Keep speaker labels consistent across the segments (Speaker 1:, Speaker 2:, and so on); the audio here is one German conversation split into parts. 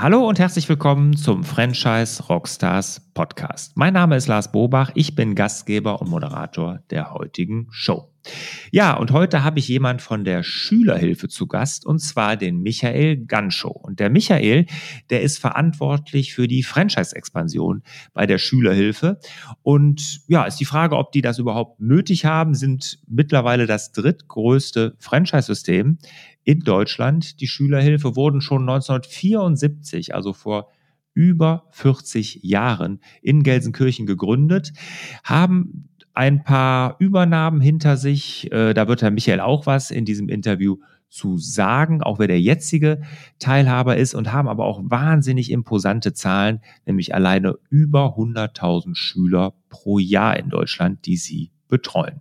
Speaker 1: Hallo und herzlich willkommen zum Franchise Rockstars Podcast. Mein Name ist Lars Bobach, ich bin Gastgeber und Moderator der heutigen Show. Ja, und heute habe ich jemand von der Schülerhilfe zu Gast, und zwar den Michael Ganschow. Und der Michael, der ist verantwortlich für die Franchise-Expansion bei der Schülerhilfe. Und ja, ist die Frage, ob die das überhaupt nötig haben, sind mittlerweile das drittgrößte Franchise-System in Deutschland. Die Schülerhilfe wurden schon 1974, also vor über 40 Jahren in Gelsenkirchen gegründet, haben ein paar Übernahmen hinter sich. Äh, da wird Herr Michael auch was in diesem Interview zu sagen, auch wer der jetzige Teilhaber ist und haben aber auch wahnsinnig imposante Zahlen, nämlich alleine über 100.000 Schüler pro Jahr in Deutschland, die sie betreuen.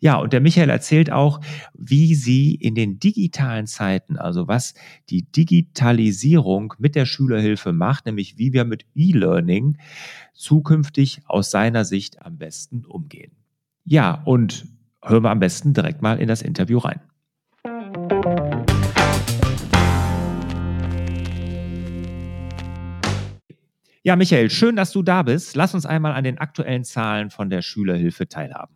Speaker 1: Ja, und der Michael erzählt auch, wie sie in den digitalen Zeiten, also was die Digitalisierung mit der Schülerhilfe macht, nämlich wie wir mit E-Learning zukünftig aus seiner Sicht am besten umgehen. Ja, und hören wir am besten direkt mal in das Interview rein. Ja, Michael, schön, dass du da bist. Lass uns einmal an den aktuellen Zahlen von der Schülerhilfe teilhaben.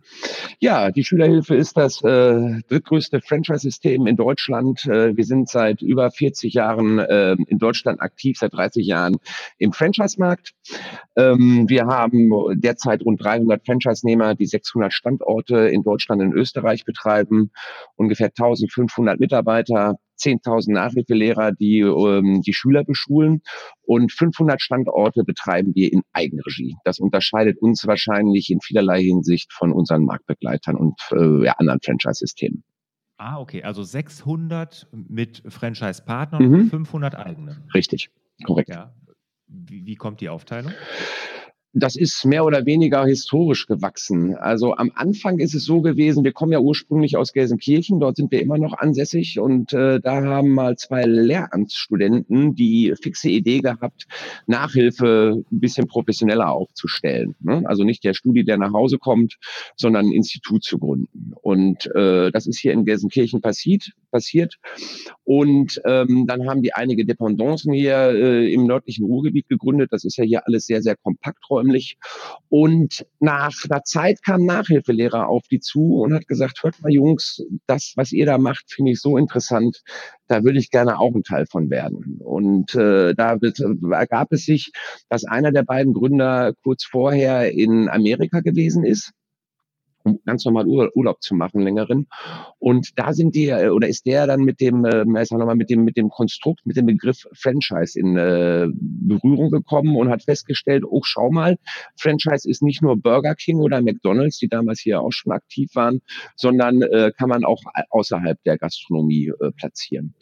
Speaker 2: Ja, die Schülerhilfe ist das äh, drittgrößte Franchise-System in Deutschland. Äh, wir sind seit über 40 Jahren äh, in Deutschland aktiv, seit 30 Jahren im Franchise-Markt. Ähm, wir haben derzeit rund 300 Franchise-Nehmer, die 600 Standorte in Deutschland und Österreich betreiben, ungefähr 1500 Mitarbeiter, 10.000 Nachhilfelehrer, die ähm, die Schüler beschulen und 500 Standorte betreiben wir in Eigenregie. Das unterscheidet uns wahrscheinlich in vielerlei Hinsicht von unseren Marktbegleitern und äh, ja, anderen Franchise-Systemen.
Speaker 1: Ah, okay. Also 600 mit Franchise-Partnern mhm. und 500 eigene.
Speaker 2: Richtig, korrekt.
Speaker 1: Ja. Wie, wie kommt die Aufteilung?
Speaker 2: Das ist mehr oder weniger historisch gewachsen. Also am Anfang ist es so gewesen, wir kommen ja ursprünglich aus Gelsenkirchen, dort sind wir immer noch ansässig und äh, da haben mal zwei Lehramtsstudenten die fixe Idee gehabt, Nachhilfe ein bisschen professioneller aufzustellen. Ne? Also nicht der Studi, der nach Hause kommt, sondern ein Institut zu gründen. Und äh, das ist hier in Gelsenkirchen passiert. passiert. Und ähm, dann haben die einige Dependancen hier äh, im nördlichen Ruhrgebiet gegründet. Das ist ja hier alles sehr, sehr kompakt räumlich. Und nach einer Zeit kam Nachhilfelehrer auf die zu und hat gesagt, hört mal Jungs, das, was ihr da macht, finde ich so interessant. Da würde ich gerne auch ein Teil von werden. Und äh, da wird, ergab es sich, dass einer der beiden Gründer kurz vorher in Amerika gewesen ist ganz normal Urlaub zu machen, längeren. Und da sind die, äh, oder ist der dann mit dem, äh, nochmal, mit dem, mit dem Konstrukt, mit dem Begriff Franchise in äh, Berührung gekommen und hat festgestellt, oh, schau mal, Franchise ist nicht nur Burger King oder McDonalds, die damals hier auch schon aktiv waren, sondern äh, kann man auch außerhalb der Gastronomie äh, platzieren.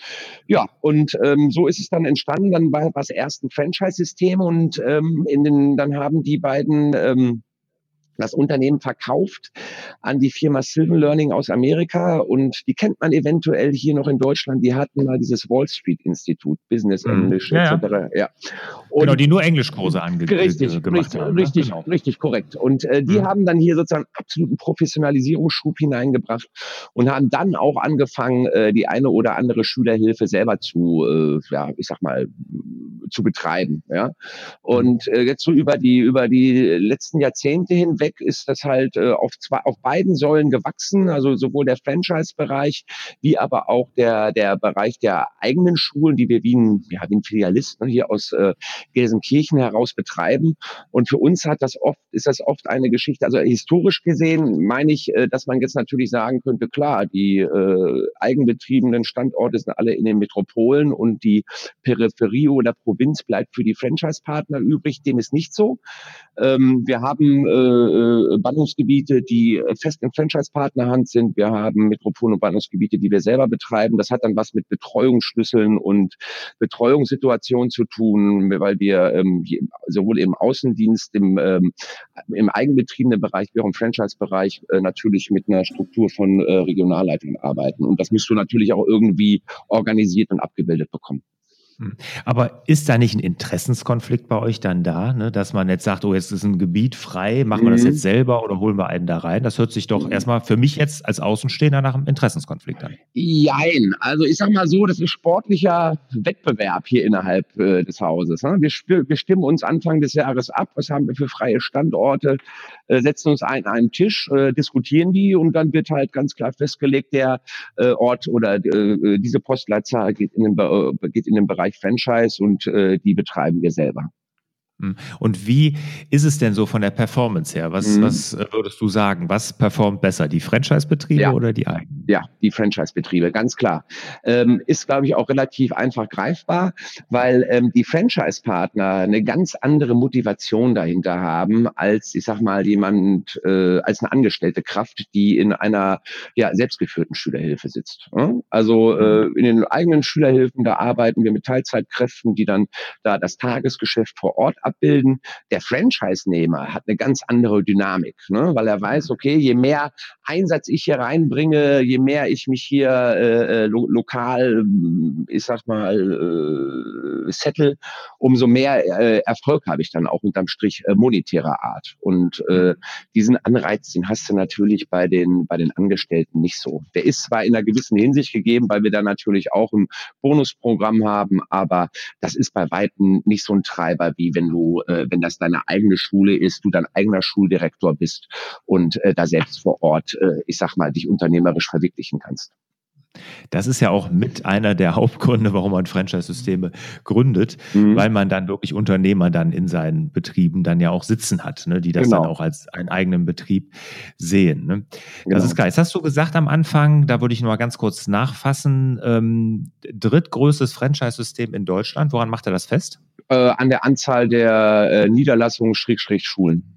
Speaker 2: Ja, und ähm, so ist es dann entstanden. Dann war es erst ein Franchise-System und ähm, in den, dann haben die beiden ähm, das Unternehmen verkauft an die Firma Silver Learning aus Amerika und die kennt man eventuell hier noch in Deutschland. Die hatten mal dieses Wall Street Institut, Business mhm. English
Speaker 1: ja, etc. Ja. Und genau, die nur Englischkurse angegeben
Speaker 2: richtig, gemacht richtig, haben. Ne? Richtig, genau. richtig, korrekt. Und äh, die mhm. haben dann hier sozusagen absoluten Professionalisierungsschub hineingebracht und haben dann auch angefangen, äh, die eine oder andere Schülerhilfe selber zu, äh, ja, ich sag mal, zu betreiben. Ja. Und äh, jetzt so über die über die letzten Jahrzehnte hinweg ist das halt äh, auf zwei auf beiden Säulen gewachsen, also sowohl der Franchise-Bereich wie aber auch der der Bereich der eigenen Schulen, die wir wie ein, ja, wie ein Filialist ne, hier aus äh, Gelsenkirchen heraus betreiben. Und für uns hat das oft ist das oft eine Geschichte. Also historisch gesehen meine ich, äh, dass man jetzt natürlich sagen könnte, klar, die äh, eigenbetriebenen Standorte sind alle in den Metropolen und die Peripherie oder Provinz bleibt für die Franchise-Partner übrig. Dem ist nicht so. Ähm, wir haben äh, äh Bannungsgebiete, die fest in Franchise-Partnerhand sind. Wir haben Metropolen- und Bannungsgebiete, die wir selber betreiben. Das hat dann was mit Betreuungsschlüsseln und Betreuungssituationen zu tun, weil wir ähm, sowohl im Außendienst, im, ähm, im eigenbetriebenen Bereich wie auch im Franchise-Bereich äh, natürlich mit einer Struktur von äh, Regionalleitungen arbeiten. Und das musst du natürlich auch irgendwie organisiert und abgebildet bekommen.
Speaker 1: Hm. Aber ist da nicht ein Interessenskonflikt bei euch dann da, ne? dass man jetzt sagt, oh, jetzt ist ein Gebiet frei, machen wir das mhm. jetzt selber oder holen wir einen da rein? Das hört sich doch mhm. erstmal für mich jetzt als Außenstehender nach einem Interessenskonflikt an.
Speaker 2: Jein, also ich sag mal so, das ist sportlicher Wettbewerb hier innerhalb äh, des Hauses. Ne? Wir, wir stimmen uns Anfang des Jahres ab, was haben wir für freie Standorte, äh, setzen uns ein, an einen Tisch, äh, diskutieren die und dann wird halt ganz klar festgelegt, der äh, Ort oder äh, diese Postleitzahl geht in den, äh, geht in den Bereich Bereich Franchise und äh, die betreiben wir selber.
Speaker 1: Hm. Und wie ist es denn so von der Performance her? Was, mhm. was äh, würdest du sagen? Was performt besser, die Franchise-Betriebe ja. oder die eigenen?
Speaker 2: Ja, die Franchise-Betriebe, ganz klar. Ähm, ist, glaube ich, auch relativ einfach greifbar, weil ähm, die Franchise-Partner eine ganz andere Motivation dahinter haben, als, ich sag mal, jemand, äh, als eine angestellte Kraft, die in einer ja, selbstgeführten Schülerhilfe sitzt. Hm? Also äh, mhm. in den eigenen Schülerhilfen, da arbeiten wir mit Teilzeitkräften, die dann da das Tagesgeschäft vor Ort abbilden. Der Franchise-Nehmer hat eine ganz andere Dynamik, ne? weil er weiß, okay, je mehr Einsatz ich hier reinbringe, je mehr ich mich hier äh, äh lo lokal, ich sag mal, äh, settle, umso mehr äh, Erfolg habe ich dann auch unterm Strich äh, monetärer Art. Und äh, diesen Anreiz, den hast du natürlich bei den, bei den Angestellten nicht so. Der ist zwar in einer gewissen Hinsicht gegeben, weil wir da natürlich auch ein Bonusprogramm haben, aber das ist bei Weitem nicht so ein Treiber, wie wenn du du, äh, wenn das deine eigene Schule ist, du dein eigener Schuldirektor bist und äh, da selbst vor Ort, äh, ich sag mal, dich unternehmerisch verwirklichen kannst.
Speaker 1: Das ist ja auch mit einer der Hauptgründe, warum man Franchise-Systeme gründet, mhm. weil man dann wirklich Unternehmer dann in seinen Betrieben dann ja auch sitzen hat, ne, die das genau. dann auch als einen eigenen Betrieb sehen. Ne? Das genau. ist geil. Jetzt hast du gesagt am Anfang, da würde ich nur mal ganz kurz nachfassen, ähm, drittgrößtes Franchise-System in Deutschland. Woran macht er das fest?
Speaker 2: äh, an der Anzahl der äh, Niederlassungen Schrägstrich Schulen.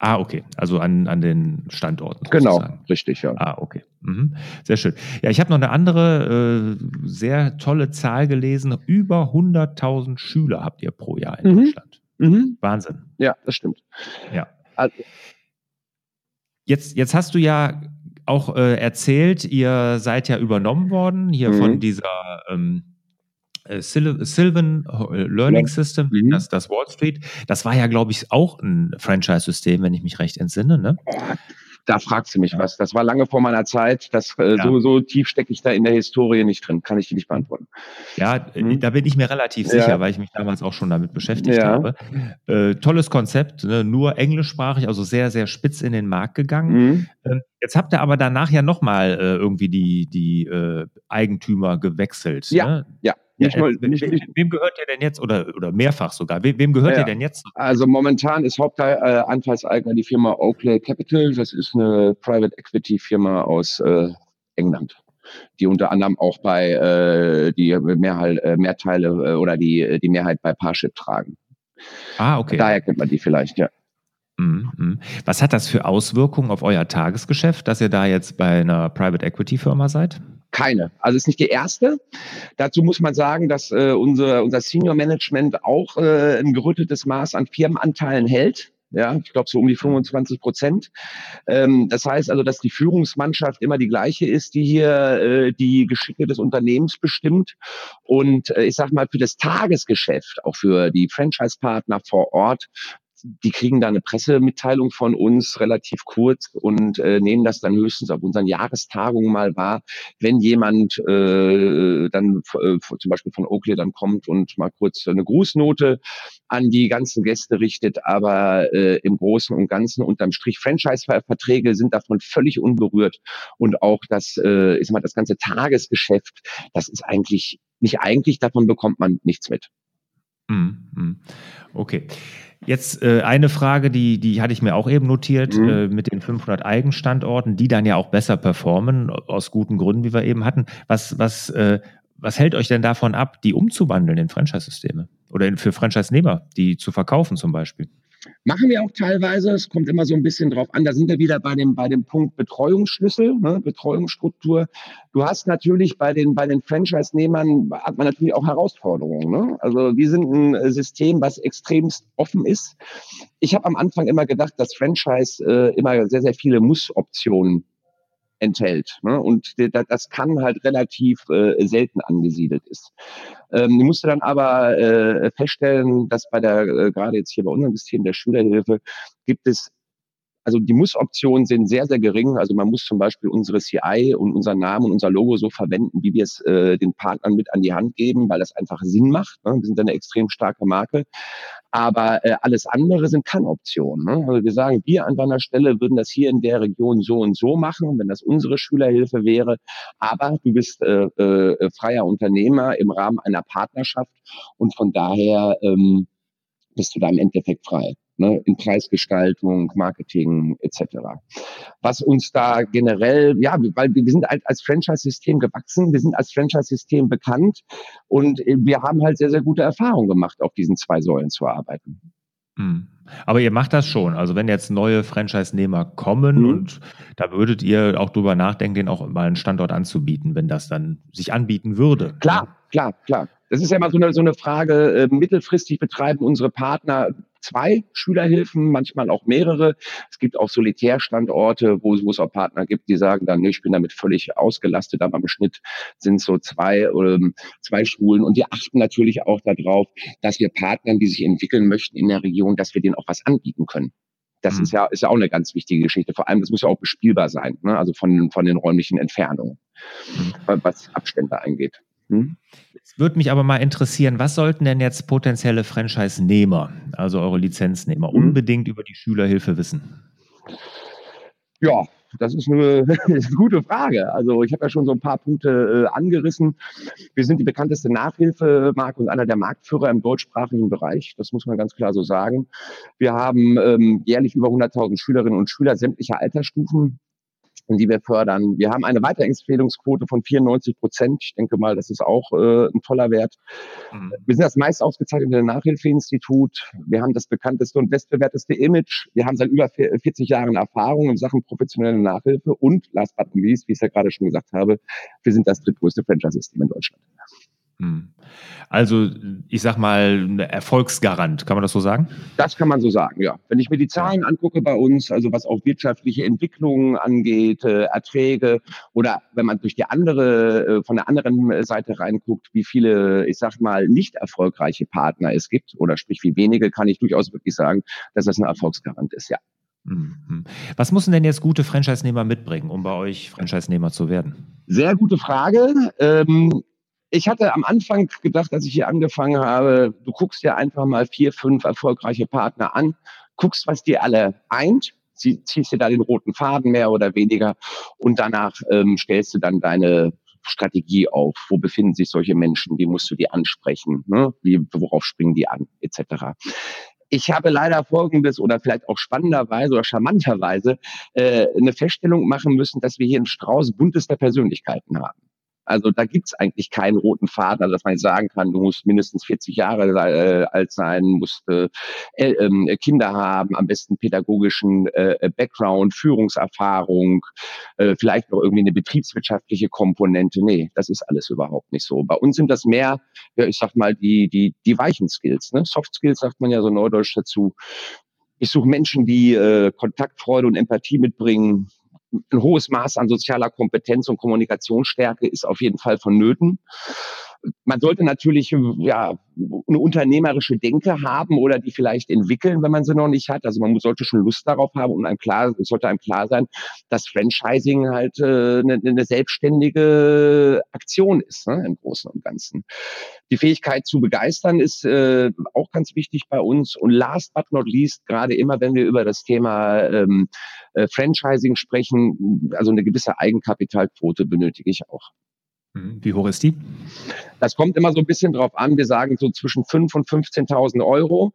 Speaker 1: Ah, okay. Also an, an den Standorten.
Speaker 2: Genau, richtig, ja.
Speaker 1: Ah, okay. Mhm. Sehr schön. Ja, ich habe noch eine andere äh, sehr tolle Zahl gelesen. Über 100.000 Schüler habt ihr pro Jahr in mhm. Deutschland. Mhm. Wahnsinn.
Speaker 2: Ja, das stimmt.
Speaker 1: Ja. Also, jetzt, jetzt hast du ja auch äh, erzählt, ihr seid ja übernommen worden hier von mhm. dieser ähm, äh, Sylvan äh, Learning System, mhm. das, das Wall Street, das war ja, glaube ich, auch ein Franchise-System, wenn ich mich recht entsinne. Ne?
Speaker 2: Da fragst du mich ja. was. Das war lange vor meiner Zeit. Das, äh, ja. so, so tief stecke ich da in der Historie nicht drin. Kann ich dir nicht beantworten.
Speaker 1: Ja, mhm. da bin ich mir relativ sicher, ja. weil ich mich damals auch schon damit beschäftigt habe. Äh, tolles Konzept, ne? nur englischsprachig, also sehr, sehr spitz in den Markt gegangen. Mhm. Ähm, jetzt habt ihr aber danach ja nochmal äh, irgendwie die, die äh, Eigentümer gewechselt.
Speaker 2: Ja, ne? ja.
Speaker 1: Nicht ja, nur, nicht, wem, wem gehört ihr denn jetzt oder, oder mehrfach sogar? Wem, wem gehört ja, ihr denn jetzt?
Speaker 2: Also momentan ist Hauptanteilseigner äh, die Firma Oakley Capital. Das ist eine Private Equity Firma aus äh, England die unter anderem auch bei äh, die Mehrheit, äh, Mehrteile äh, oder die, die Mehrheit bei Parship tragen.
Speaker 1: Ah, okay.
Speaker 2: Daher kennt man die vielleicht, ja.
Speaker 1: Mhm, mhm. Was hat das für Auswirkungen auf euer Tagesgeschäft, dass ihr da jetzt bei einer Private Equity Firma seid?
Speaker 2: Keine. Also ist nicht die erste. Dazu muss man sagen, dass äh, unser, unser Senior Management auch äh, ein gerütteltes Maß an Firmenanteilen hält. Ja, ich glaube so um die 25 Prozent. Ähm, das heißt also, dass die Führungsmannschaft immer die gleiche ist, die hier äh, die Geschicke des Unternehmens bestimmt. Und äh, ich sage mal, für das Tagesgeschäft, auch für die Franchise-Partner vor Ort, die kriegen da eine Pressemitteilung von uns relativ kurz und äh, nehmen das dann höchstens auf unseren Jahrestagungen mal wahr, wenn jemand äh, dann äh, zum Beispiel von Oakley dann kommt und mal kurz eine Grußnote an die ganzen Gäste richtet, aber äh, im Großen und Ganzen unterm Strich Franchise-Verträge sind davon völlig unberührt und auch das, äh, ist mal das ganze Tagesgeschäft, das ist eigentlich nicht eigentlich davon bekommt man nichts mit.
Speaker 1: Mhm. Okay. Jetzt äh, eine Frage, die, die hatte ich mir auch eben notiert, mhm. äh, mit den 500 Eigenstandorten, die dann ja auch besser performen, aus guten Gründen, wie wir eben hatten. Was, was, äh, was hält euch denn davon ab, die umzuwandeln in Franchise-Systeme? Oder in, für Franchise-Nehmer, die zu verkaufen zum Beispiel?
Speaker 2: Machen wir auch teilweise. Es kommt immer so ein bisschen drauf an. Da sind wir wieder bei dem, bei dem Punkt Betreuungsschlüssel, ne, Betreuungsstruktur. Du hast natürlich bei den, bei den Franchise-Nehmern hat man natürlich auch Herausforderungen. Ne? Also wir sind ein äh, System, was extremst offen ist. Ich habe am Anfang immer gedacht, dass Franchise äh, immer sehr, sehr viele Muss-Optionen enthält. Ne? Und das kann halt relativ äh, selten angesiedelt ist. Ähm, ich musste dann aber äh, feststellen, dass bei der, äh, gerade jetzt hier bei unserem System der Schülerhilfe, gibt es also die Muss-Optionen sind sehr, sehr gering. Also man muss zum Beispiel unsere CI und unser Namen und unser Logo so verwenden, wie wir es äh, den Partnern mit an die Hand geben, weil das einfach Sinn macht. Ne? Wir sind eine extrem starke Marke. Aber äh, alles andere sind Kann-Optionen. Ne? Also wir sagen, wir an deiner Stelle würden das hier in der Region so und so machen, wenn das unsere Schülerhilfe wäre. Aber du bist äh, äh, freier Unternehmer im Rahmen einer Partnerschaft und von daher ähm, bist du da im Endeffekt frei ne, in Preisgestaltung, Marketing etc. Was uns da generell, ja, weil wir sind halt als Franchise-System gewachsen, wir sind als Franchise-System bekannt und äh, wir haben halt sehr, sehr gute Erfahrungen gemacht, auf diesen zwei Säulen zu arbeiten.
Speaker 1: Hm. Aber ihr macht das schon. Also wenn jetzt neue Franchise-Nehmer kommen mhm. und da würdet ihr auch drüber nachdenken, den auch mal einen Standort anzubieten, wenn das dann sich anbieten würde.
Speaker 2: Klar, klar, klar. Das ist ja immer so eine, so eine Frage. Äh, mittelfristig betreiben unsere Partner zwei Schülerhilfen, manchmal auch mehrere. Es gibt auch Solitärstandorte, wo, wo es auch Partner gibt, die sagen dann, nee, ich bin damit völlig ausgelastet, aber im Schnitt sind so zwei, ähm, zwei Schulen. Und wir achten natürlich auch darauf, dass wir Partnern, die sich entwickeln möchten in der Region, dass wir denen auch was anbieten können. Das mhm. ist ja, ist ja auch eine ganz wichtige Geschichte. Vor allem, das muss ja auch bespielbar sein, ne? also von, von den räumlichen Entfernungen, mhm. was Abstände angeht.
Speaker 1: Hm? Würde mich aber mal interessieren, was sollten denn jetzt potenzielle Franchise-Nehmer, also eure Lizenznehmer, hm? unbedingt über die Schülerhilfe wissen?
Speaker 2: Ja, das ist eine, eine gute Frage. Also ich habe ja schon so ein paar Punkte äh, angerissen. Wir sind die bekannteste Nachhilfemarke und einer der Marktführer im deutschsprachigen Bereich. Das muss man ganz klar so sagen. Wir haben ähm, jährlich über 100.000 Schülerinnen und Schüler sämtlicher Altersstufen die wir fördern. Wir haben eine Weiterempfehlungsquote von 94 Prozent. Ich denke mal, das ist auch äh, ein toller Wert. Mhm. Wir sind das meist ausgezeichnete Nachhilfeinstitut. Wir haben das bekannteste und bestbewerteste Image. Wir haben seit über 40 Jahren Erfahrung in Sachen professionelle Nachhilfe und last but not least, wie ich es ja gerade schon gesagt habe, wir sind das drittgrößte Franchise-System in Deutschland.
Speaker 1: Hm. Also, ich sag mal, Erfolgsgarant, kann man das so sagen?
Speaker 2: Das kann man so sagen, ja. Wenn ich mir die Zahlen angucke bei uns, also was auch wirtschaftliche Entwicklungen angeht, äh, Erträge oder wenn man durch die andere, äh, von der anderen Seite reinguckt, wie viele, ich sag mal, nicht erfolgreiche Partner es gibt oder sprich wie wenige, kann ich durchaus wirklich sagen, dass das ein Erfolgsgarant ist, ja.
Speaker 1: Mhm. Was müssen denn jetzt gute Franchise-Nehmer mitbringen, um bei euch Franchise-Nehmer zu werden?
Speaker 2: Sehr gute Frage. Ähm, ich hatte am Anfang gedacht, als ich hier angefangen habe, du guckst dir einfach mal vier, fünf erfolgreiche Partner an, guckst, was die alle eint, ziehst dir da den roten Faden mehr oder weniger und danach ähm, stellst du dann deine Strategie auf. Wo befinden sich solche Menschen? Wie musst du die ansprechen? Ne? Wie, worauf springen die an? Etc. Ich habe leider folgendes oder vielleicht auch spannenderweise oder charmanterweise äh, eine Feststellung machen müssen, dass wir hier einen Strauß buntester Persönlichkeiten haben. Also da gibt's eigentlich keinen roten Faden, also dass man sagen kann, du musst mindestens 40 Jahre äh, alt sein, musst äh, äh, Kinder haben, am besten pädagogischen äh, Background, Führungserfahrung, äh, vielleicht noch irgendwie eine betriebswirtschaftliche Komponente. Nee, das ist alles überhaupt nicht so. Bei uns sind das mehr, ja, ich sag mal, die, die, die weichen Skills. Ne? Soft Skills sagt man ja so neudeutsch dazu. Ich suche Menschen, die äh, Kontaktfreude und Empathie mitbringen, ein hohes Maß an sozialer Kompetenz und Kommunikationsstärke ist auf jeden Fall vonnöten. Man sollte natürlich ja eine unternehmerische Denke haben oder die vielleicht entwickeln, wenn man sie noch nicht hat. Also man sollte schon Lust darauf haben und einem klar, es sollte einem klar sein, dass Franchising halt äh, eine, eine selbstständige Aktion ist ne, im Großen und Ganzen. Die Fähigkeit zu begeistern ist äh, auch ganz wichtig bei uns. Und last but not least, gerade immer, wenn wir über das Thema ähm, äh, Franchising sprechen, also eine gewisse Eigenkapitalquote benötige ich auch.
Speaker 1: Mhm. Wie hoch ist die?
Speaker 2: Das kommt immer so ein bisschen drauf an. Wir sagen so zwischen 5.000 und 15.000 Euro.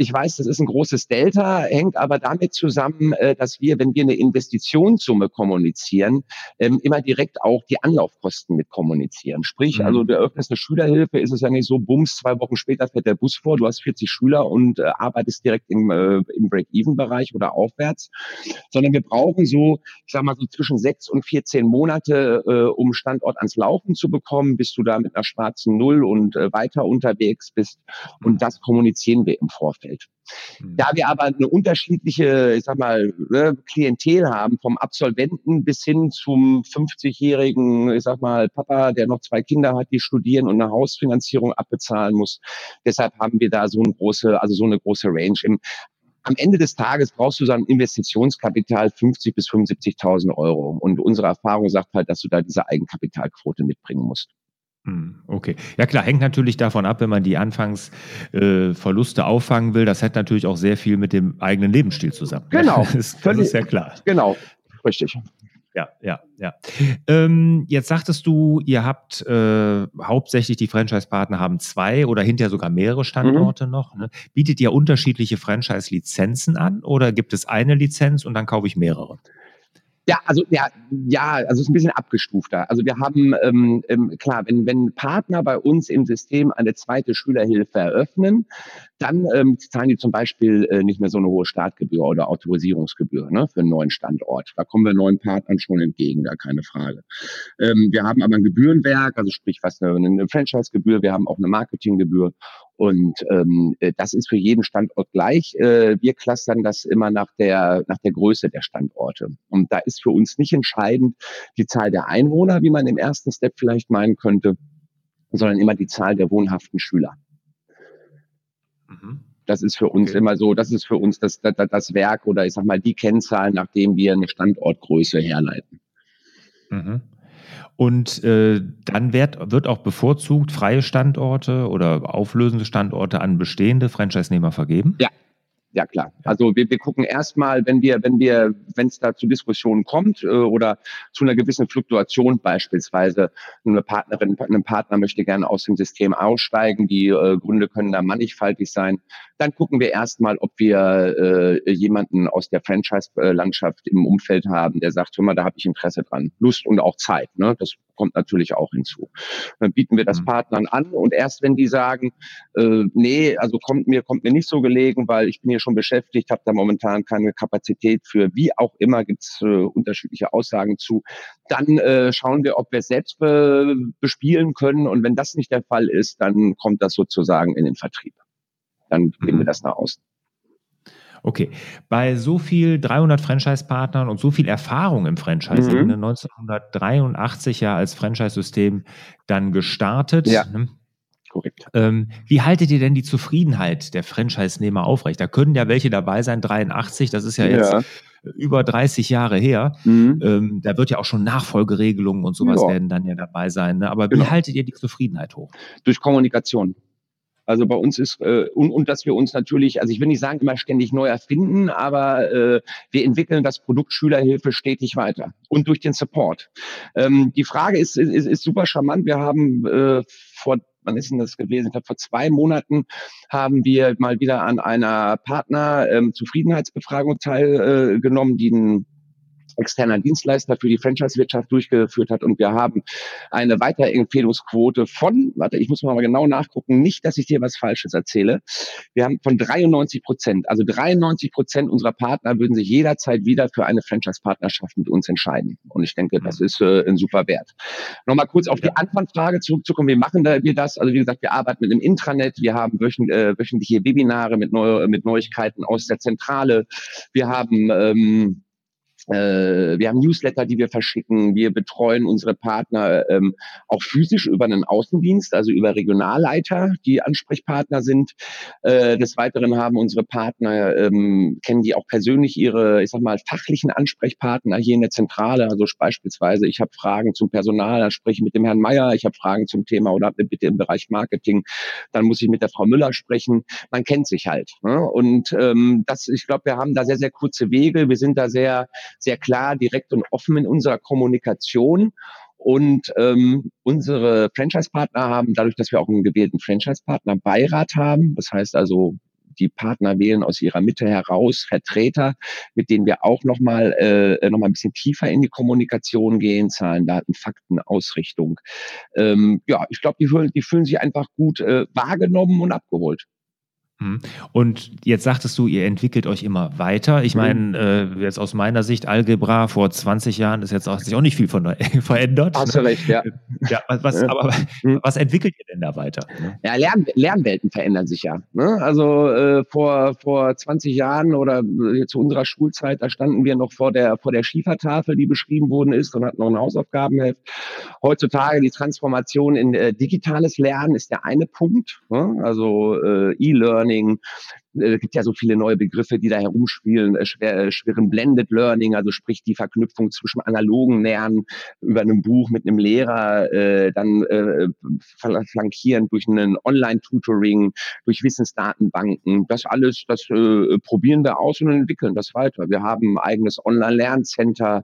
Speaker 2: Ich weiß, das ist ein großes Delta, hängt aber damit zusammen, äh, dass wir, wenn wir eine Investitionssumme kommunizieren, ähm, immer direkt auch die Anlaufkosten mit kommunizieren. Sprich, mhm. also du eröffnest eine Schülerhilfe, ist es ja nicht so, bums, zwei Wochen später fährt der Bus vor, du hast 40 Schüler und äh, arbeitest direkt im, äh, im Break-Even-Bereich oder aufwärts, sondern wir brauchen so, ich sag mal so zwischen sechs und 14 Monate, um Standort ans Laufen zu bekommen, bis du da mit einer schwarzen Null und weiter unterwegs bist. Und das kommunizieren wir im Vorfeld. Umfeld. Mhm. Da wir aber eine unterschiedliche, ich sag mal, ne, Klientel haben, vom Absolventen bis hin zum 50-jährigen, ich sag mal, Papa, der noch zwei Kinder hat, die studieren und eine Hausfinanzierung abbezahlen muss. Deshalb haben wir da so eine große, also so eine große Range. Im am Ende des Tages brauchst du so ein Investitionskapital 50 bis 75.000 Euro. Und unsere Erfahrung sagt halt, dass du da diese Eigenkapitalquote mitbringen musst.
Speaker 1: Hm, okay. Ja klar, hängt natürlich davon ab, wenn man die Anfangsverluste äh, auffangen will. Das hat natürlich auch sehr viel mit dem eigenen Lebensstil zusammen.
Speaker 2: Genau.
Speaker 1: Das, das ist ja klar.
Speaker 2: Genau, richtig
Speaker 1: ja, ja, ja. Ähm, jetzt sagtest du, ihr habt äh, hauptsächlich die Franchise-Partner haben zwei oder hinterher sogar mehrere Standorte mhm. noch. Ne? Bietet ihr unterschiedliche Franchise-Lizenzen an oder gibt es eine Lizenz und dann kaufe ich mehrere?
Speaker 2: Ja, also ja, ja, also es ist ein bisschen abgestufter. Also wir haben ähm, ähm, klar, wenn wenn Partner bei uns im System eine zweite Schülerhilfe eröffnen, dann ähm, zahlen die zum Beispiel äh, nicht mehr so eine hohe Startgebühr oder Autorisierungsgebühr ne, für einen neuen Standort. Da kommen wir neuen Partnern schon entgegen, da keine Frage. Ähm, wir haben aber ein Gebührenwerk, also sprich was eine, eine Franchise-Gebühr, wir haben auch eine Marketinggebühr und ähm, äh, das ist für jeden Standort gleich. Äh, wir clustern das immer nach der, nach der Größe der Standorte. Und da ist für uns nicht entscheidend die Zahl der Einwohner, wie man im ersten Step vielleicht meinen könnte, sondern immer die Zahl der wohnhaften Schüler. Mhm. Das ist für uns okay. immer so, das ist für uns das, das, das Werk oder ich sag mal die Kennzahl, nachdem wir eine Standortgröße herleiten.
Speaker 1: Mhm. Und äh, dann wird, wird auch bevorzugt freie Standorte oder auflösende Standorte an bestehende Franchise-Nehmer vergeben?
Speaker 2: Ja, ja klar. Also wir, wir gucken erstmal, wenn wir, wenn wir, wenn es da zu Diskussionen kommt äh, oder zu einer gewissen Fluktuation beispielsweise, eine Partnerin, ein Partner möchte gerne aus dem System aussteigen, die äh, Gründe können da mannigfaltig sein, dann gucken wir erstmal, ob wir äh, jemanden aus der Franchise-Landschaft im Umfeld haben, der sagt, hör mal, da habe ich Interesse dran. Lust und auch Zeit. Ne? Das kommt natürlich auch hinzu. Dann bieten wir das mhm. Partnern an und erst wenn die sagen, äh, nee, also kommt mir, kommt mir nicht so gelegen, weil ich bin hier schon beschäftigt, habe da momentan keine Kapazität für, wie auch immer, gibt's äh, unterschiedliche Aussagen zu, dann äh, schauen wir, ob wir es selbst be bespielen können und wenn das nicht der Fall ist, dann kommt das sozusagen in den Vertrieb dann geben mhm. wir das nach außen.
Speaker 1: Okay, bei so viel 300 Franchise-Partnern und so viel Erfahrung im Franchising, mhm. 1983 ja als Franchise-System dann gestartet.
Speaker 2: Ja. Ne? Korrekt.
Speaker 1: Ähm, wie haltet ihr denn die Zufriedenheit der Franchise-Nehmer aufrecht? Da können ja welche dabei sein, 83, das ist ja jetzt ja. über 30 Jahre her. Mhm. Ähm, da wird ja auch schon Nachfolgeregelungen und sowas ja. werden dann ja dabei sein. Ne? Aber wie genau. haltet ihr die Zufriedenheit hoch?
Speaker 2: Durch Kommunikation. Also bei uns ist, äh, und, und dass wir uns natürlich, also ich will nicht sagen, immer ständig neu erfinden, aber äh, wir entwickeln das Produkt Schülerhilfe stetig weiter und durch den Support. Ähm, die Frage ist, ist, ist super charmant. Wir haben äh, vor wann ist denn das gewesen? Ich glaube, vor zwei Monaten haben wir mal wieder an einer Partner-Zufriedenheitsbefragung ähm, teilgenommen, die ein externer Dienstleister für die Franchise-Wirtschaft durchgeführt hat. Und wir haben eine Weiterempfehlungsquote von, warte, ich muss mal genau nachgucken, nicht, dass ich dir was Falsches erzähle. Wir haben von 93 Prozent, also 93 Prozent unserer Partner würden sich jederzeit wieder für eine Franchise-Partnerschaft mit uns entscheiden. Und ich denke, das ist äh, ein super Wert. Nochmal kurz auf die Anfangsfrage zurückzukommen. Wie machen wir das? Also wie gesagt, wir arbeiten mit einem Intranet. Wir haben äh, wöchentliche Webinare mit, Neu mit Neuigkeiten aus der Zentrale. Wir haben ähm, äh, wir haben Newsletter, die wir verschicken. Wir betreuen unsere Partner ähm, auch physisch über einen Außendienst, also über Regionalleiter, die Ansprechpartner sind. Äh, des Weiteren haben unsere Partner, ähm, kennen die auch persönlich ihre, ich sag mal, fachlichen Ansprechpartner hier in der Zentrale. Also beispielsweise, ich habe Fragen zum Personal, dann spreche ich mit dem Herrn Meier, ich habe Fragen zum Thema oder bitte im Bereich Marketing, dann muss ich mit der Frau Müller sprechen. Man kennt sich halt. Ne? Und ähm, das, ich glaube, wir haben da sehr, sehr kurze Wege. Wir sind da sehr sehr klar, direkt und offen in unserer Kommunikation. Und ähm, unsere Franchise-Partner haben, dadurch, dass wir auch einen gewählten Franchise-Partner-Beirat haben, das heißt also, die Partner wählen aus ihrer Mitte heraus Vertreter, mit denen wir auch nochmal äh, noch ein bisschen tiefer in die Kommunikation gehen, Zahlen, Daten, Fakten, Ausrichtung. Ähm, ja, ich glaube, die, fühlen, die fühlen sich einfach gut äh, wahrgenommen und abgeholt.
Speaker 1: Mhm. Und jetzt sagtest du, ihr entwickelt euch immer weiter. Ich mhm. meine, äh, jetzt aus meiner Sicht, Algebra vor 20 Jahren ist jetzt auch, sich auch nicht viel von, verändert.
Speaker 2: Hast du ne? recht, ja.
Speaker 1: ja was. Aber mhm. was entwickelt ihr denn da weiter?
Speaker 2: Ne? Ja, Lern, Lernwelten verändern sich ja. Ne? Also äh, vor, vor 20 Jahren oder äh, zu unserer Schulzeit, da standen wir noch vor der, vor der Schiefertafel, die beschrieben worden ist und hatten noch ein Hausaufgabenheft. Heutzutage die Transformation in äh, digitales Lernen ist der eine Punkt. Ne? Also äh, E-Learning Learning. Äh, gibt ja so viele neue Begriffe, die da herumspielen, äh, äh, schweren Blended Learning, also sprich die Verknüpfung zwischen analogen Lernen über einem Buch mit einem Lehrer, äh, dann äh, flankieren durch einen Online-Tutoring, durch Wissensdatenbanken. Das alles, das probieren wir aus und entwickeln das weiter. Wir haben ein eigenes Online-Lerncenter.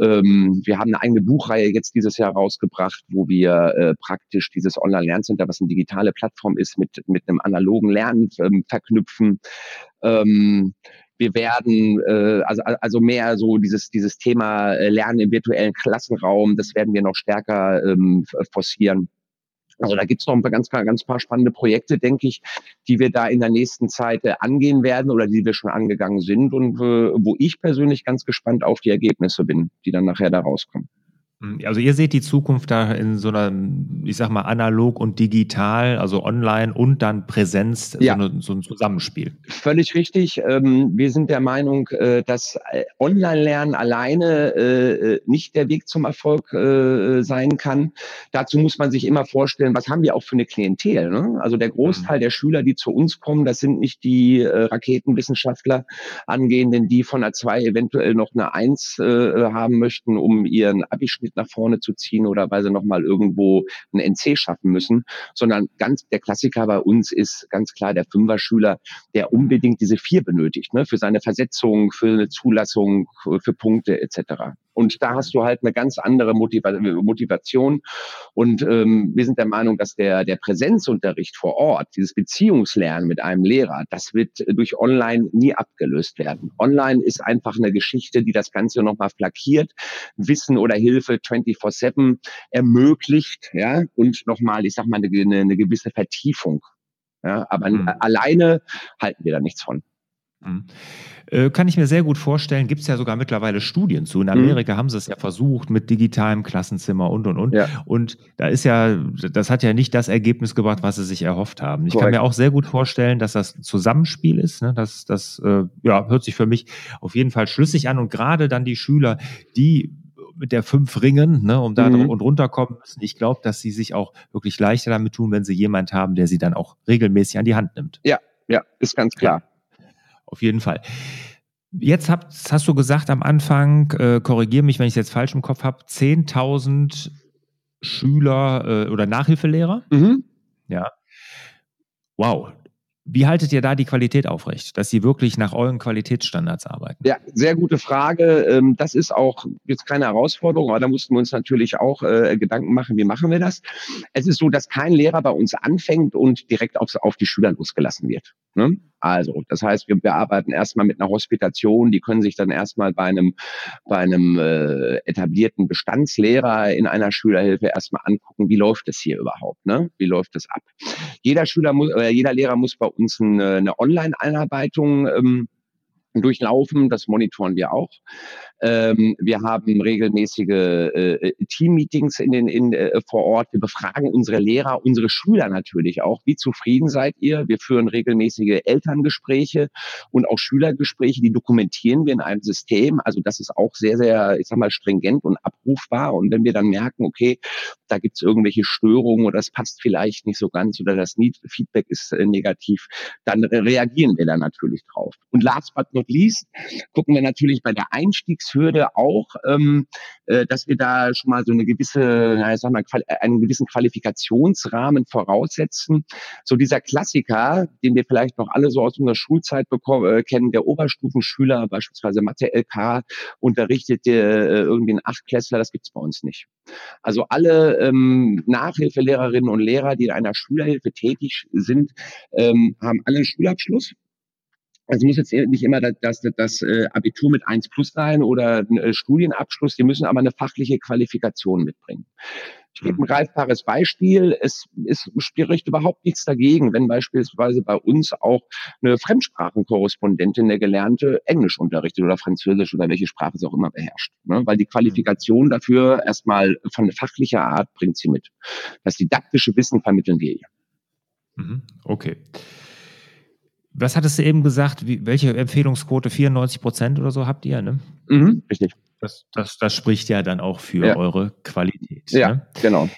Speaker 2: Ähm, wir haben eine eigene Buchreihe jetzt dieses Jahr rausgebracht, wo wir praktisch dieses Online-Lerncenter, was eine digitale Plattform ist, mit, mit einem analogen Lernen ähm, verknüpfen. Ähm, wir werden äh, also, also mehr so dieses dieses Thema äh, Lernen im virtuellen Klassenraum, das werden wir noch stärker ähm, forcieren. Also da gibt's noch ein paar ganz, ganz paar spannende Projekte, denke ich, die wir da in der nächsten Zeit äh, angehen werden oder die wir schon angegangen sind und äh, wo ich persönlich ganz gespannt auf die Ergebnisse bin, die dann nachher da rauskommen.
Speaker 1: Hm, also ihr seht die Zukunft da in so einer, ich sag mal, analog und digital, also online und dann Präsenz, ja. so, eine, so, ein Zusammenspiel.
Speaker 2: Völlig richtig. Ähm, wir sind der Meinung, äh, dass äh, Online-Lernen alleine äh, nicht der Weg zum Erfolg sein kann. Dazu muss man sich immer vorstellen, was haben wir auch für eine Klientel. Ne? Also der Großteil mhm. der Schüler, die zu uns kommen, das sind nicht die Raketenwissenschaftler angehenden, die von einer 2 eventuell noch eine 1 haben möchten, um ihren Abischnitt Schritt nach vorne zu ziehen oder weil sie nochmal irgendwo ein NC schaffen müssen, sondern ganz der Klassiker bei uns ist ganz klar der Fünfer-Schüler, der unbedingt diese vier benötigt, ne, für seine Versetzung, für eine Zulassung, für Punkte etc. Und da hast du halt eine ganz andere Motivation. Und ähm, wir sind der Meinung, dass der, der Präsenzunterricht vor Ort, dieses Beziehungslernen mit einem Lehrer, das wird durch Online nie abgelöst werden. Online ist einfach eine Geschichte, die das Ganze nochmal flankiert, Wissen oder Hilfe 24-7 ermöglicht, ja, und nochmal, ich sag mal, eine, eine gewisse Vertiefung. Ja, aber mhm. alleine halten wir da nichts von.
Speaker 1: Mhm. Äh, kann ich mir sehr gut vorstellen, gibt es ja sogar mittlerweile Studien zu. In mhm. Amerika mhm. haben sie es ja versucht mit digitalem Klassenzimmer und und und. Ja. Und da ist ja, das hat ja nicht das Ergebnis gebracht, was sie sich erhofft haben. Ich Korrekt. kann mir auch sehr gut vorstellen, dass das Zusammenspiel ist. Ne? Das, das äh, ja, hört sich für mich auf jeden Fall schlüssig an. Und gerade dann die Schüler, die mit der fünf ringen, ne, um da mhm. und runterkommen müssen. Ich glaube, dass sie sich auch wirklich leichter damit tun, wenn sie jemand haben, der sie dann auch regelmäßig an die Hand nimmt.
Speaker 2: Ja, ja, ist ganz klar. Ja.
Speaker 1: Auf jeden Fall. Jetzt habt, hast du gesagt am Anfang, äh, korrigiere mich, wenn ich es jetzt falsch im Kopf habe, 10.000 Schüler äh, oder Nachhilfelehrer. Mhm. Ja. Wow, wie haltet ihr da die Qualität aufrecht, dass sie wirklich nach euren Qualitätsstandards arbeiten?
Speaker 2: Ja, sehr gute Frage. Ähm, das ist auch jetzt keine Herausforderung, aber da mussten wir uns natürlich auch äh, Gedanken machen, wie machen wir das. Es ist so, dass kein Lehrer bei uns anfängt und direkt auf, die Schüler losgelassen wird. Ne? Also, das heißt, wir, wir arbeiten erstmal mit einer Hospitation, die können sich dann erstmal bei einem, bei einem äh, etablierten Bestandslehrer in einer Schülerhilfe erstmal angucken, wie läuft es hier überhaupt, ne? Wie läuft es ab? Jeder Schüler muss, äh, jeder Lehrer muss bei uns eine, eine Online-Einarbeitung ähm, durchlaufen. Das monitoren wir auch. Ähm, wir haben regelmäßige äh, Team-Meetings in den, in, äh, vor Ort. Wir befragen unsere Lehrer, unsere Schüler natürlich auch. Wie zufrieden seid ihr? Wir führen regelmäßige Elterngespräche und auch Schülergespräche. Die dokumentieren wir in einem System. Also das ist auch sehr, sehr, ich sag mal, stringent und abrufbar. Und wenn wir dann merken, okay, da gibt es irgendwelche Störungen oder das passt vielleicht nicht so ganz oder das Feedback ist äh, negativ, dann reagieren wir da natürlich drauf. Und last but not least gucken wir natürlich bei der Einstiegs Einstiegshürde auch, ähm, äh, dass wir da schon mal so eine gewisse, na, ich sag mal, einen gewissen Qualifikationsrahmen voraussetzen. So dieser Klassiker, den wir vielleicht noch alle so aus unserer Schulzeit bekommen, äh, kennen, der Oberstufenschüler, beispielsweise Mathe LK, unterrichtet äh, irgendwie ein Achtklässler, das gibt's bei uns nicht. Also alle ähm, Nachhilfelehrerinnen und Lehrer, die in einer Schülerhilfe tätig sind, ähm, haben alle einen Schulabschluss also muss jetzt nicht immer das, das, das äh, Abitur mit 1 plus sein oder ein äh, Studienabschluss, die müssen aber eine fachliche Qualifikation mitbringen. Ich gebe ein mhm. greifbares Beispiel. Es, es spricht überhaupt nichts dagegen, wenn beispielsweise bei uns auch eine Fremdsprachenkorrespondentin, eine Gelernte, Englisch unterrichtet oder Französisch oder welche Sprache es auch immer beherrscht. Ne? Weil die Qualifikation dafür erstmal von fachlicher Art bringt sie mit. Das didaktische Wissen vermitteln wir ihr.
Speaker 1: Mhm. Okay. Was hattest du eben gesagt? Wie, welche Empfehlungsquote? 94 Prozent oder so habt ihr, ne?
Speaker 2: Mhm, richtig.
Speaker 1: Das, das, das spricht ja dann auch für ja. eure Qualität.
Speaker 2: Ja, ne? genau.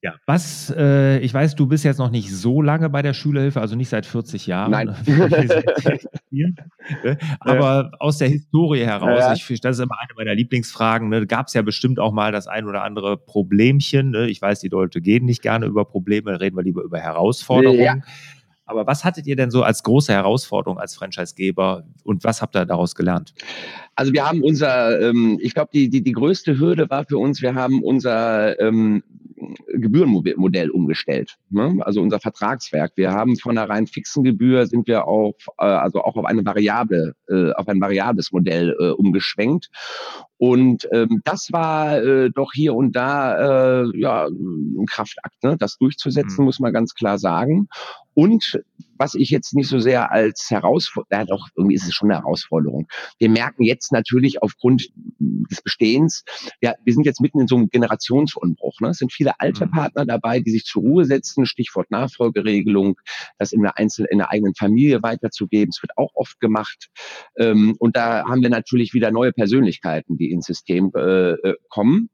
Speaker 1: Ja, was, äh, ich weiß, du bist jetzt noch nicht so lange bei der Schülerhilfe, also nicht seit 40 Jahren.
Speaker 2: Nein.
Speaker 1: Ne? Aber ja. aus der Historie heraus, ja. ich, das ist immer eine meiner Lieblingsfragen, ne, gab es ja bestimmt auch mal das ein oder andere Problemchen. Ne? Ich weiß, die Leute gehen nicht gerne über Probleme, reden wir lieber über Herausforderungen. Ja. Aber was hattet ihr denn so als große Herausforderung als Franchisegeber und was habt ihr daraus gelernt?
Speaker 2: Also wir haben unser, ähm, ich glaube, die, die, die größte Hürde war für uns, wir haben unser ähm, Gebührenmodell umgestellt. Ne? Also unser Vertragswerk. Wir haben von einer rein fixen Gebühr sind wir auf, äh, also auch auf eine Variable, äh, auf ein variables Modell äh, umgeschwenkt. Und ähm, das war äh, doch hier und da äh, ja ein Kraftakt, ne? das durchzusetzen, mhm. muss man ganz klar sagen. Und was ich jetzt nicht so sehr als Herausforderung, ja doch, irgendwie ist es schon eine Herausforderung. Wir merken jetzt natürlich aufgrund des Bestehens, ja, wir sind jetzt mitten in so einem Generationsunbruch. Ne? Es sind viele alte mhm. Partner dabei, die sich zur Ruhe setzen, Stichwort Nachfolgeregelung, das in der einzelnen, in der eigenen Familie weiterzugeben. Es wird auch oft gemacht. Ähm, und da haben wir natürlich wieder neue Persönlichkeiten, die ins System äh, äh kommen.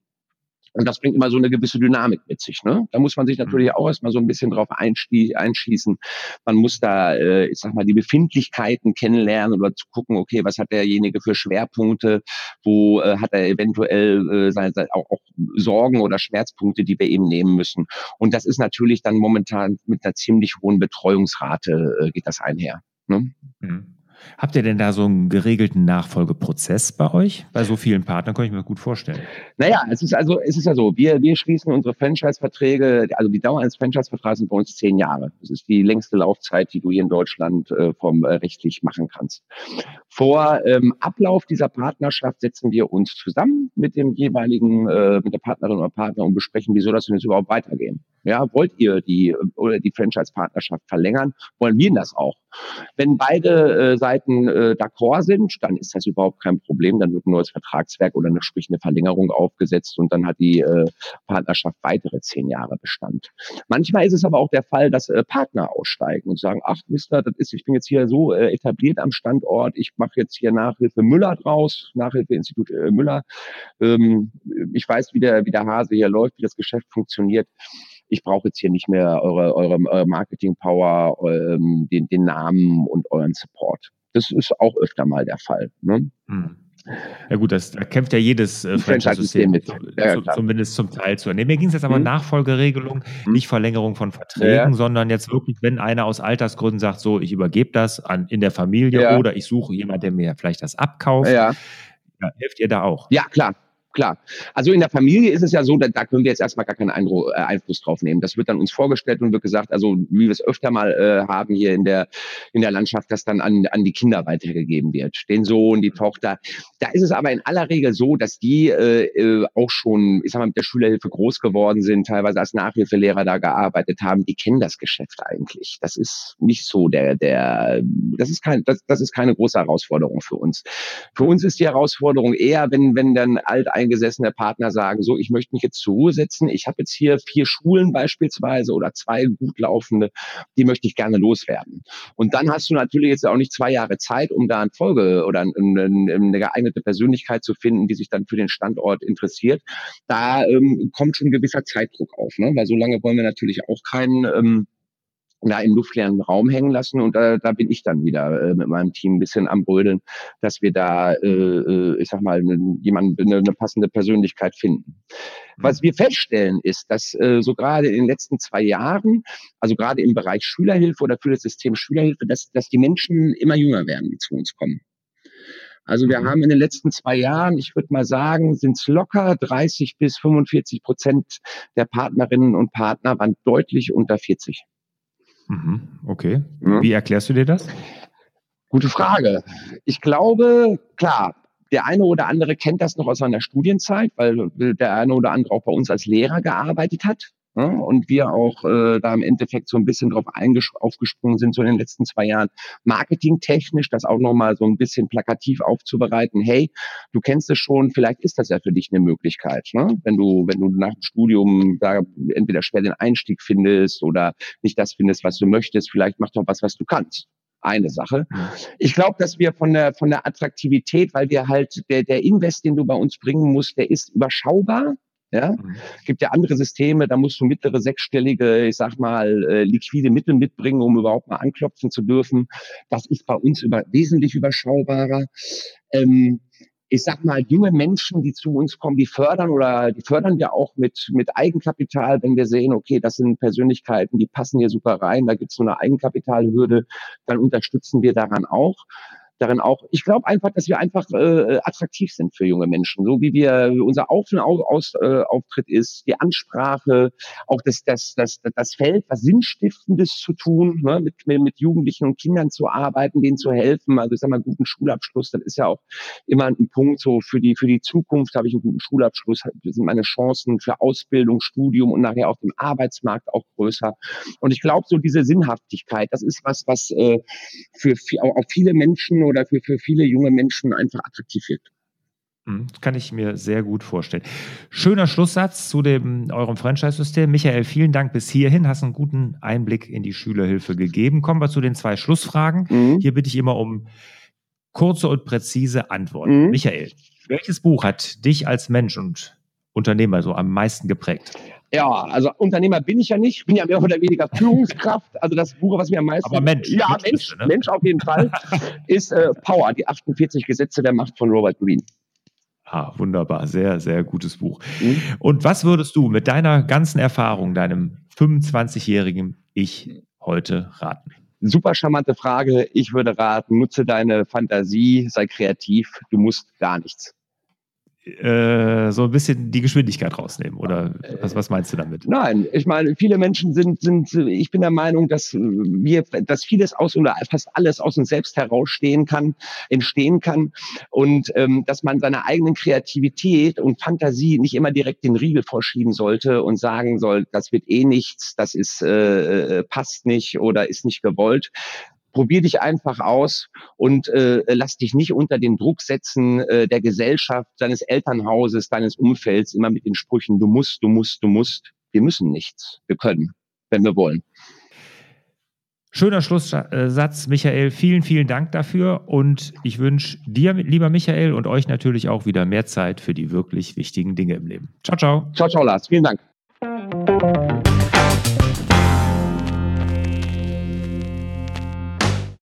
Speaker 2: Und das bringt immer so eine gewisse Dynamik mit sich. Ne? Da muss man sich natürlich mhm. auch erstmal so ein bisschen drauf einschießen. Man muss da, äh, ich sag mal, die Befindlichkeiten kennenlernen oder zu gucken, okay, was hat derjenige für Schwerpunkte, wo äh, hat er eventuell äh, seine, auch, auch Sorgen oder Schmerzpunkte, die wir eben nehmen müssen. Und das ist natürlich dann momentan mit einer ziemlich hohen Betreuungsrate äh, geht das einher. Ne?
Speaker 1: Mhm. Habt ihr denn da so einen geregelten Nachfolgeprozess bei euch? Bei so vielen Partnern kann ich mir gut vorstellen.
Speaker 2: Naja, es ist also, es ist ja so, wir, wir schließen unsere Franchise-Verträge, also die Dauer eines Franchise-Vertrags sind bei uns zehn Jahre. Das ist die längste Laufzeit, die du hier in Deutschland äh, vom äh, rechtlich machen kannst. Vor ähm, Ablauf dieser Partnerschaft setzen wir uns zusammen mit dem jeweiligen, äh, mit der Partnerin oder Partner und besprechen, wieso das denn jetzt überhaupt weitergehen. Ja, wollt ihr die oder die Franchise-Partnerschaft verlängern? Wollen wir das auch? Wenn beide äh, Seiten äh, d'accord sind, dann ist das überhaupt kein Problem. Dann wird ein neues Vertragswerk oder eine, sprich eine Verlängerung aufgesetzt und dann hat die äh, Partnerschaft weitere zehn Jahre Bestand. Manchmal ist es aber auch der Fall, dass äh, Partner aussteigen und sagen, ach Mister, das ist, ich bin jetzt hier so äh, etabliert am Standort, ich mache jetzt hier Nachhilfe Müller draus, Nachhilfeinstitut äh, Müller. Ähm, ich weiß, wie der, wie der Hase hier läuft, wie das Geschäft funktioniert ich brauche jetzt hier nicht mehr eure, eure, eure Marketing-Power, ähm, den, den Namen und euren Support. Das ist auch öfter mal der Fall. Ne? Hm.
Speaker 1: Ja gut, das, da kämpft ja jedes äh, Franchise-System mit. Ja, zumindest zum Teil zu. Nee, mir ging es jetzt aber mhm. Nachfolgeregelung, mhm. nicht Verlängerung von Verträgen, ja. sondern jetzt wirklich, wenn einer aus Altersgründen sagt, so, ich übergebe das an, in der Familie ja. oder ich suche jemanden, der mir vielleicht das abkauft. Helft ihr da auch?
Speaker 2: Ja, klar klar. Also in der Familie ist es ja so, da, da können wir jetzt erstmal gar keinen Eindruck, äh, Einfluss drauf nehmen. Das wird dann uns vorgestellt und wird gesagt, also wie wir es öfter mal äh, haben hier in der, in der Landschaft, dass dann an, an die Kinder weitergegeben wird. Den Sohn, die Tochter. Da ist es aber in aller Regel so, dass die äh, äh, auch schon, ich sag mal, mit der Schülerhilfe groß geworden sind, teilweise als Nachhilfelehrer da gearbeitet haben. Die kennen das Geschäft eigentlich. Das ist nicht so der, der, das ist kein, das, das ist keine große Herausforderung für uns. Für uns ist die Herausforderung eher, wenn, wenn dann alt eingesessene Partner sagen, so, ich möchte mich jetzt zur Ruhe setzen, ich habe jetzt hier vier Schulen beispielsweise oder zwei gut laufende, die möchte ich gerne loswerden. Und dann hast du natürlich jetzt auch nicht zwei Jahre Zeit, um da eine Folge oder eine geeignete Persönlichkeit zu finden, die sich dann für den Standort interessiert. Da ähm, kommt schon ein gewisser Zeitdruck auf, ne? weil so lange wollen wir natürlich auch keinen ähm, da im luftleeren Raum hängen lassen. Und da, da bin ich dann wieder äh, mit meinem Team ein bisschen am Brödeln, dass wir da, äh, äh ich sag mal, jemanden, eine, eine passende Persönlichkeit finden. Was wir feststellen ist, dass äh, so gerade in den letzten zwei Jahren, also gerade im Bereich Schülerhilfe oder für das System Schülerhilfe, dass, dass die Menschen immer jünger werden, die zu uns kommen. Also wir mhm. haben in den letzten zwei Jahren, ich würde mal sagen, sind es locker 30 bis 45 Prozent der Partnerinnen und Partner waren deutlich unter 40.
Speaker 1: Mhm, okay. Ja. Wie erklärst du dir das?
Speaker 2: Gute Frage. Ich glaube, klar, der eine oder andere kennt das noch aus seiner Studienzeit, weil der eine oder andere auch bei uns als Lehrer gearbeitet hat. Ja, und wir auch äh, da im Endeffekt so ein bisschen drauf aufgesprungen sind, so in den letzten zwei Jahren, marketingtechnisch das auch nochmal so ein bisschen plakativ aufzubereiten. Hey, du kennst es schon, vielleicht ist das ja für dich eine Möglichkeit, ne? wenn du, wenn du nach dem Studium da entweder schwer den Einstieg findest oder nicht das findest, was du möchtest, vielleicht mach doch was, was du kannst eine Sache. Ich glaube, dass wir von der, von der Attraktivität, weil wir halt, der, der Invest, den du bei uns bringen musst, der ist überschaubar. Ja, mhm. gibt ja andere Systeme, da musst du mittlere sechsstellige, ich sag mal, äh, liquide Mittel mitbringen, um überhaupt mal anklopfen zu dürfen. Das ist bei uns über, wesentlich überschaubarer. Ähm, ich sag mal, junge Menschen, die zu uns kommen, die fördern oder die fördern wir auch mit, mit Eigenkapital, wenn wir sehen, okay, das sind Persönlichkeiten, die passen hier super rein, da gibt es so eine Eigenkapitalhürde, dann unterstützen wir daran auch darin auch. Ich glaube einfach, dass wir einfach äh, attraktiv sind für junge Menschen, so wie wir unser Auf und Aus, äh, Auftritt ist, die Ansprache, auch das, das, das, das Feld, was Sinnstiftendes zu tun, ne, mit, mit Jugendlichen und Kindern zu arbeiten, denen zu helfen. Also ich sag mal, guten Schulabschluss, das ist ja auch immer ein Punkt so für die für die Zukunft. Habe ich einen guten Schulabschluss, sind meine Chancen für Ausbildung, Studium und nachher auf dem Arbeitsmarkt auch größer. Und ich glaube, so diese Sinnhaftigkeit, das ist was, was äh, für auch viele Menschen oder für, für viele junge Menschen einfach attraktiv wird.
Speaker 1: Mhm, kann ich mir sehr gut vorstellen. Schöner Schlusssatz zu dem, eurem Franchise-System. Michael, vielen Dank bis hierhin. Hast einen guten Einblick in die Schülerhilfe gegeben. Kommen wir zu den zwei Schlussfragen. Mhm. Hier bitte ich immer um kurze und präzise Antworten. Mhm. Michael, welches Buch hat dich als Mensch und Unternehmer so am meisten geprägt?
Speaker 2: Ja, also Unternehmer bin ich ja nicht, ich bin ja mehr oder weniger Führungskraft. Also das Buch, was mir am meisten.
Speaker 1: Aber Mensch.
Speaker 2: Ja, Mensch, ne? Mensch auf jeden Fall, ist äh, Power, die 48 Gesetze der Macht von Robert Greene.
Speaker 1: Ah, wunderbar, sehr, sehr gutes Buch. Mhm. Und was würdest du mit deiner ganzen Erfahrung, deinem 25-jährigen Ich heute raten?
Speaker 2: Super charmante Frage. Ich würde raten, nutze deine Fantasie, sei kreativ, du musst gar nichts.
Speaker 1: Äh, so ein bisschen die Geschwindigkeit rausnehmen oder was, was meinst du damit?
Speaker 2: Nein, ich meine, viele Menschen sind, sind, ich bin der Meinung, dass wir, dass vieles aus oder fast alles aus uns selbst herausstehen kann, entstehen kann und ähm, dass man seiner eigenen Kreativität und Fantasie nicht immer direkt den Riegel vorschieben sollte und sagen soll, das wird eh nichts, das ist äh, äh passt nicht oder ist nicht gewollt, probier dich einfach aus und äh, lass dich nicht unter den Druck setzen äh, der Gesellschaft, deines Elternhauses, deines Umfelds, immer mit den Sprüchen, du musst, du musst, du musst. Wir müssen nichts. Wir können, wenn wir wollen.
Speaker 1: Schöner Schlusssatz, Michael. Vielen, vielen Dank dafür. Und ich wünsche dir, lieber Michael, und euch natürlich auch wieder mehr Zeit für die wirklich wichtigen Dinge im Leben. Ciao, ciao.
Speaker 2: Ciao, ciao, Lars. Vielen Dank.